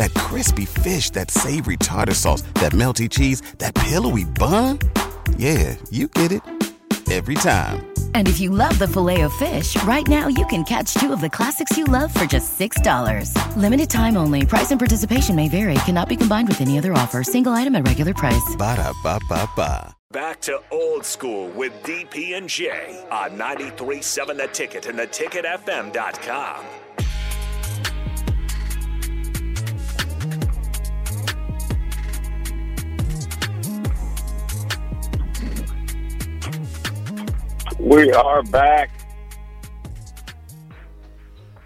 that crispy fish, that savory tartar sauce, that melty cheese, that pillowy bun. Yeah, you get it every time. And if you love the filet of fish, right now you can catch two of the classics you love for just $6. Limited time only. Price and participation may vary. Cannot be combined with any other offer. Single item at regular price. Ba da ba ba ba. Back to old school with DP and J on 93.7 The Ticket and theticketfm.com. We are back.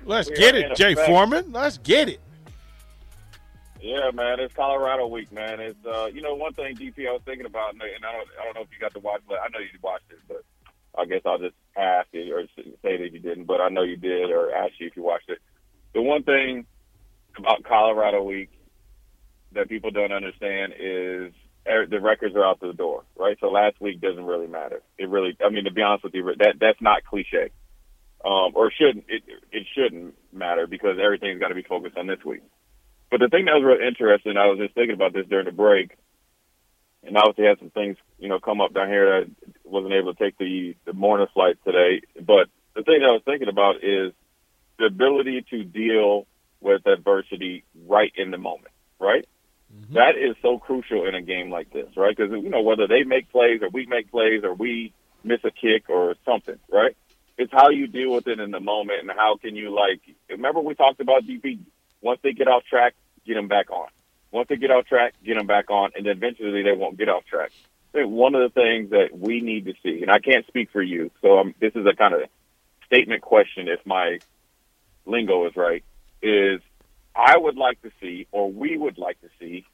Let's We get it, Jay effect. Foreman. Let's get it. Yeah, man, it's Colorado week, man. It's uh, you know, one thing DP I was thinking about, and I don't, I don't know if you got to watch, but I know you watched it, but I guess I'll just ask you or say that you didn't, but I know you did, or ask you if you watched it. The one thing about Colorado week that people don't understand is the records are out the door, right? So last week doesn't really matter. It really, I mean, to be honest with you, that that's not cliche, um, or shouldn't it? It shouldn't matter because everything's got to be focused on this week. But the thing that was really interesting, I was just thinking about this during the break, and obviously had some things, you know, come up down here that I wasn't able to take the the morning flight today. But the thing that I was thinking about is the ability to deal with adversity right in the moment, right? That is so crucial in a game like this, right? Because you know whether they make plays or we make plays or we miss a kick or something, right? It's how you deal with it in the moment and how can you like. Remember we talked about DP. Once they get off track, get them back on. Once they get off track, get them back on, and eventually they won't get off track. One of the things that we need to see, and I can't speak for you, so um, this is a kind of statement question if my lingo is right, is I would like to see, or we would like to see,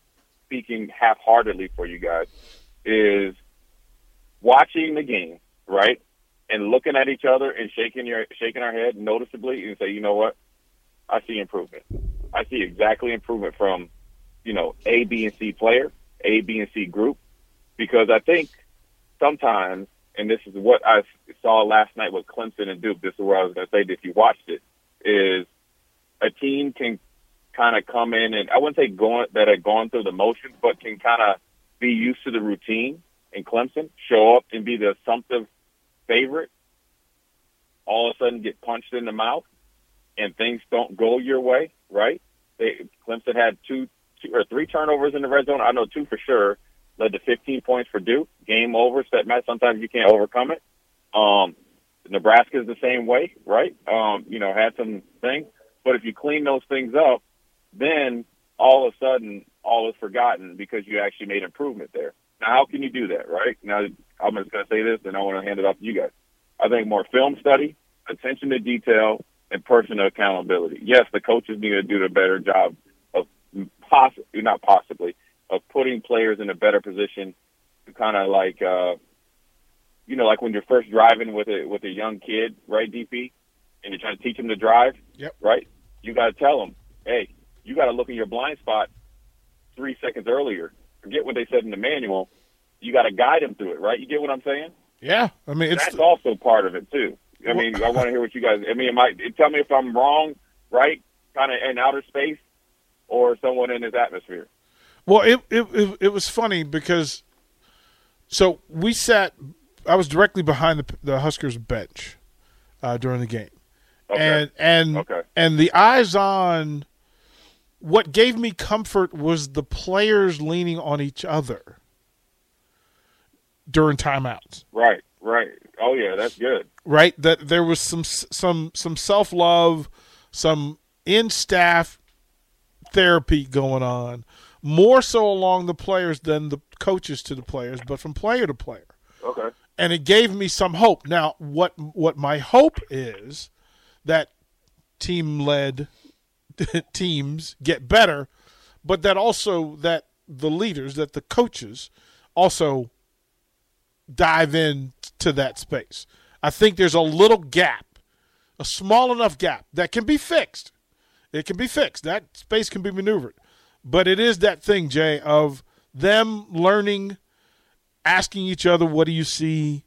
speaking half-heartedly for you guys, is watching the game, right, and looking at each other and shaking your shaking our head noticeably and say, you know what, I see improvement. I see exactly improvement from, you know, A, B, and C player, A, B, and C group, because I think sometimes, and this is what I saw last night with Clemson and Duke. This is where I was going to say, if you watched it, is a team can kind of come in and I wouldn't say going that had gone through the motions, but can kind of be used to the routine in Clemson, show up and be the assumptive favorite, all of a sudden get punched in the mouth, and things don't go your way, right? They Clemson had two, two or three turnovers in the red zone. I know two for sure. Led to 15 points for Duke. Game over. Set match. Sometimes you can't overcome it. Um, is the same way, right? Um, you know, had some things, but if you clean those things up, then all of a sudden all is forgotten because you actually made improvement there. Now, how can you do that, right? Now, I'm just going to say this, and I want to hand it off to you guys. I think more film study, attention to detail, and personal accountability. Yes, the coaches need to do a better job of possibly, not possibly, of putting players in a better position to kind of like, uh, you know, like when you're first driving with a with a young kid, right, DP, and you're trying to teach him to drive, Yep. right? You got to tell him, hey, you got to look in your blind spot three seconds earlier. Forget what they said in the manual. You got to guide them through it, right? You get what I'm saying? Yeah, I mean it's That's also part of it too. I mean, I want to hear what you guys. I mean, it might tell me if I'm wrong, right? Kind of in outer space, or someone in his atmosphere. Well, it, it it it was funny because so we sat. I was directly behind the the Huskers bench uh, during the game, Okay. and and Okay. and the eyes on. What gave me comfort was the players leaning on each other during timeouts. Right, right. Oh yeah, that's good. right that there was some some some self-love some in-staff therapy going on more so along the players than the coaches to the players but from player to player Okay. and it gave me some hope now what what my hope is that team led teams get better but that also that the leaders that the coaches also dive in to that space. I think there's a little gap, a small enough gap that can be fixed. It can be fixed. That space can be maneuvered. But it is that thing, Jay, of them learning, asking each other, what do you see?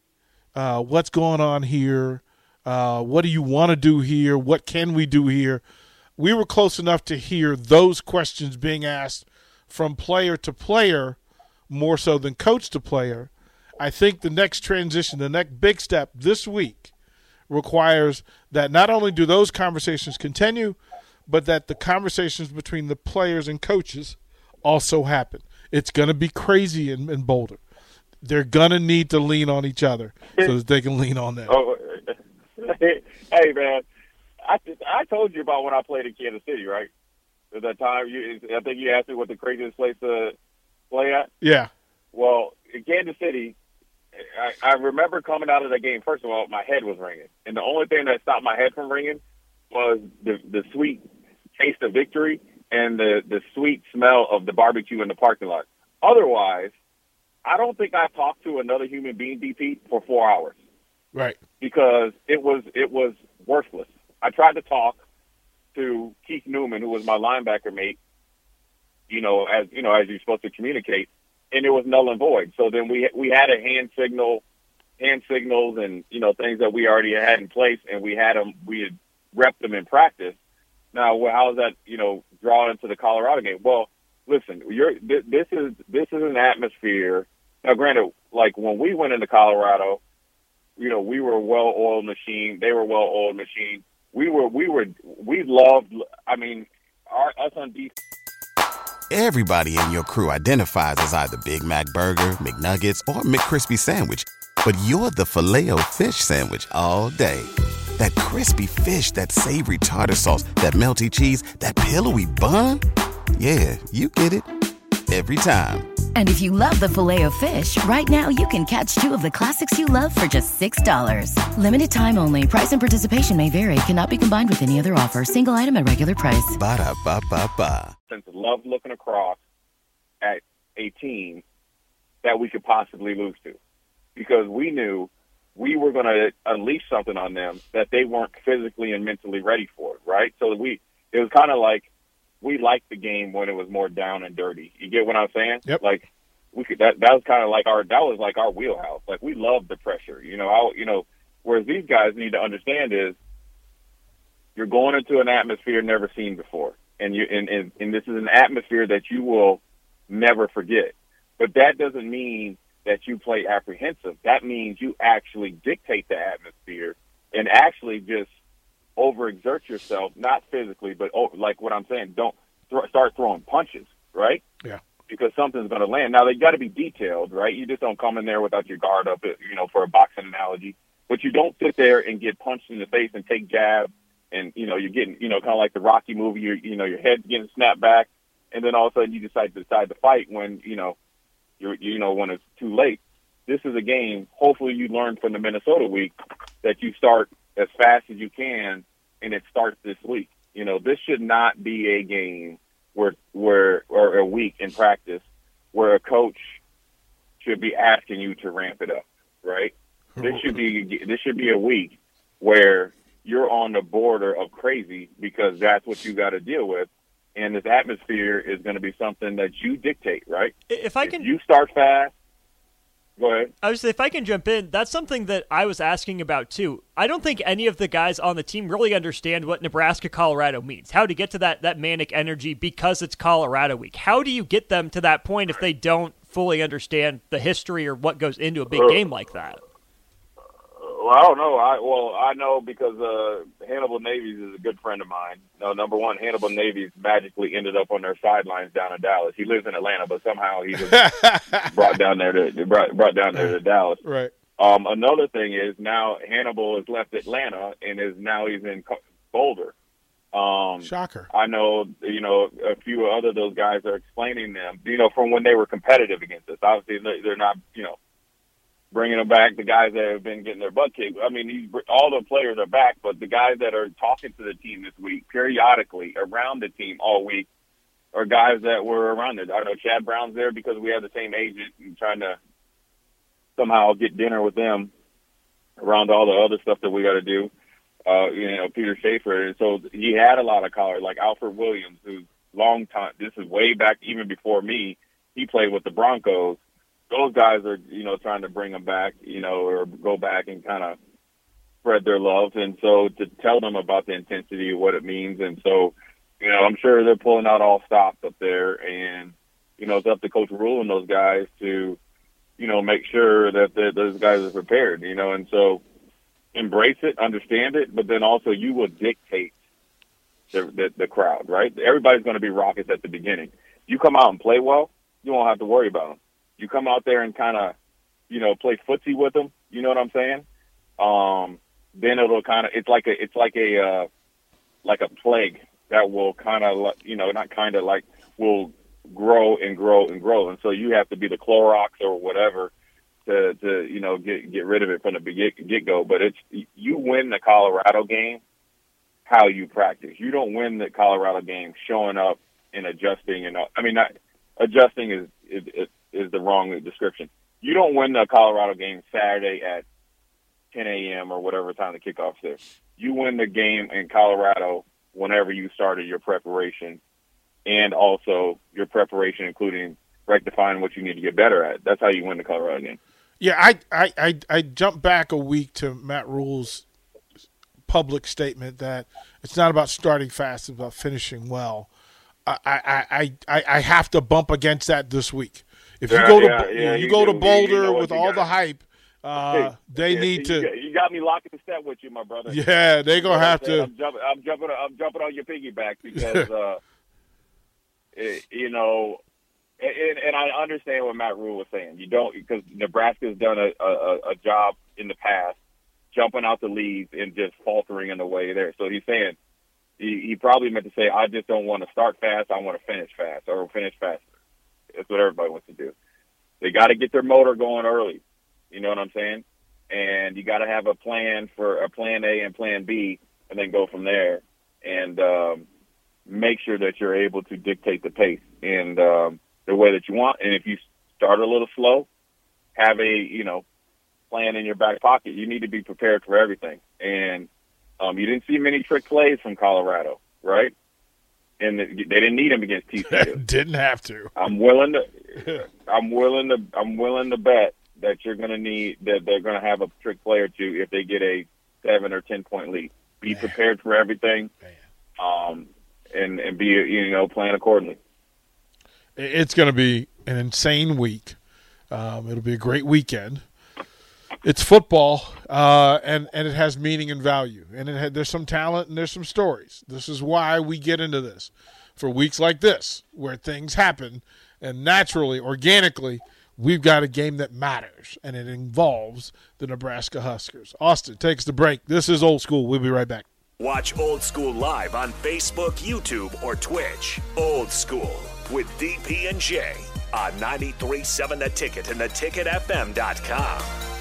Uh, what's going on here? Uh, what do you want to do here? What can we do here? We were close enough to hear those questions being asked from player to player more so than coach to player. I think the next transition, the next big step this week requires that not only do those conversations continue, but that the conversations between the players and coaches also happen. It's going to be crazy in, in Boulder. They're going to need to lean on each other so that they can lean on them. Oh, hey man, I I told you about when I played in Kansas City, right? At that time, you I think you asked me what the craziest place to play at. Yeah. Well, in Kansas City, I, I remember coming out of the game. First of all, my head was ringing, and the only thing that stopped my head from ringing was the the sweet taste of victory and the the sweet smell of the barbecue in the parking lot. Otherwise, I don't think I talked to another human being, DP, for four hours. Right. Because it was it was worthless. I tried to talk to Keith Newman, who was my linebacker mate. You know, as you know, as you're supposed to communicate, and it was null and void. So then we we had a hand signal, hand signals, and you know things that we already had in place, and we had them. We had repped them in practice. Now, well, how does that you know draw into the Colorado game? Well, listen, you're this is this is an atmosphere. Now, granted, like when we went into Colorado, you know, we were a well-oiled machine. They were a well-oiled machine. We were, we were, we loved. I mean, our us on defense. Everybody in your crew identifies as either Big Mac Burger, McNuggets, or McCrispy Sandwich, but you're the filet fish Sandwich all day. That crispy fish, that savory tartar sauce, that melty cheese, that pillowy bun. Yeah, you get it every time. And if you love the filet of fish, right now you can catch two of the classics you love for just $6. Limited time only. Price and participation may vary. Cannot be combined with any other offer. Single item at regular price. Ba da ba ba ba. Since love looking across at a team that we could possibly lose to, because we knew we were going to unleash something on them that they weren't physically and mentally ready for. Right? So we it was kind of like we liked the game when it was more down and dirty. You get what I'm saying? Yep. Like we could that that was kind of like our that was like our wheelhouse. Like we loved the pressure. You know, I, you know, whereas these guys need to understand is you're going into an atmosphere never seen before, and you and, and and this is an atmosphere that you will never forget. But that doesn't mean that you play apprehensive. That means you actually dictate the atmosphere and actually just overexert yourself, not physically, but over, like what I'm saying, don't th- start throwing punches, right? Yeah. Because something's going to land. Now they got to be detailed, right? You just don't come in there without your guard up, uh, you know, for a boxing analogy. But you don't sit there and get punched in the face and take jabs, and you know you're getting, you know, kind of like the Rocky movie. You you know your head's getting snapped back, and then all of a sudden you decide to decide to fight when you know you're you know when it's too late. This is a game. Hopefully, you learn from the Minnesota week that you start as fast as you can, and it starts this week. You know, this should not be a game where where or a week in practice where a coach should be asking you to ramp it up, right? This should be this should be a week where you're on the border of crazy because that's what you got to deal with, and this atmosphere is going to be something that you dictate, right? If I can, if you start fast. Go ahead. I was if I can jump in, that's something that I was asking about too. I don't think any of the guys on the team really understand what Nebraska Colorado means. How to get to that that manic energy because it's Colorado week. How do you get them to that point if they don't fully understand the history or what goes into a big uh, game like that? Well, I don't know. I well, I know because uh, Hannibal Navies is a good friend of mine. No, number one, Hannibal Navies magically ended up on their sidelines down in Dallas. He lives in Atlanta, but somehow he was brought down there to brought, brought down there to Dallas. Right. Um, another thing is now Hannibal has left Atlanta and is now he's in Boulder. Um, Shocker. I know, you know, a few other those guys are explaining them, you know, from when they were competitive against us. Obviously, they're not, you know, bringing them back. The guys that have been getting their butt kicked. I mean, these, all the players are back, but the guys that are talking to the team this week, periodically around the team all week, are guys that were around there. I know Chad Brown's there because we have the same agent and trying to somehow get dinner with them around all the other stuff that we got to do. Uh, you know, Peter Schaefer. And so he had a lot of college, like Alfred Williams, who's long time. This is way back even before me. He played with the Broncos. Those guys are, you know, trying to bring him back, you know, or go back and kind of spread their love. And so to tell them about the intensity what it means. And so, you know, I'm sure they're pulling out all stops up there. And, you know, it's up to Coach Rhule and those guys to, you know, make sure that the, those guys are prepared, you know, and so embrace it, understand it, but then also you will dictate the, the, the crowd, right? Everybody's going to be rockets at the beginning. You come out and play well, you won't have to worry about them. You come out there and kind of, you know, play footsie with them. You know what I'm saying? Um, then it'll kind of it's like a it's like a uh, like a plague that will kind of you know not kind of like will grow and grow and grow, and so you have to be the Clorox or whatever to to you know get get rid of it from the get get go. But it's you win the Colorado game how you practice. You don't win the Colorado game showing up and adjusting and I mean not adjusting is is is the wrong description. You don't win the Colorado game Saturday at 10 a.m. or whatever time the kickoff is. You win the game in Colorado whenever you started your preparation and also your preparation, including rectifying what you need to get better at. That's how you win the Colorado game. Yeah, I I I, I jump back a week to Matt Rhule's public statement that it's not about starting fast; it's about finishing well. I I I I have to bump against that this week. If you go to yeah, yeah, you, you, go do. to Boulder you know with all the hype, uh, they yeah, need to. You got me locking the step with you, my brother. Yeah, they gonna have to. I'm jumping. I'm jumping. I'm jumping on your piggyback because uh, it, you know, and, and, I understand what Matt Rhule was saying. You don't because Nebraska's done a, a, a job in the past jumping out the leads and just faltering in the way there. So he's saying he, he probably meant to say, I just don't want to start fast. I want to finish fast or finish faster. That's what everybody wants to do. They got to get their motor going early. You know what I'm saying? And you got to have a plan for a plan A and plan B, and then go from there. And um, make sure that you're able to dictate the pace and um, the way that you want. And if you start a little slow, have a you know plan in your back pocket. You need to be prepared for everything. And um, you didn't see many trick plays from Colorado, right? And they didn't need him against TCU. didn't have to. I'm willing to. I'm willing to. I'm willing to bet that you're going to need that they're going to have a trick play or two if they get a seven or ten point lead. Be Man. prepared for everything, um, and and be you know plan accordingly. It's going to be an insane week. Um, it'll be a great weekend. It's football, uh, and and it has meaning and value, and it had, there's some talent and there's some stories. This is why we get into this for weeks like this, where things happen, and naturally, organically, we've got a game that matters, and it involves the Nebraska Huskers. Austin takes the break. This is Old School. We'll be right back. Watch Old School live on Facebook, YouTube, or Twitch. Old School with DP and J on 93.7 The Ticket and theticketfm.com.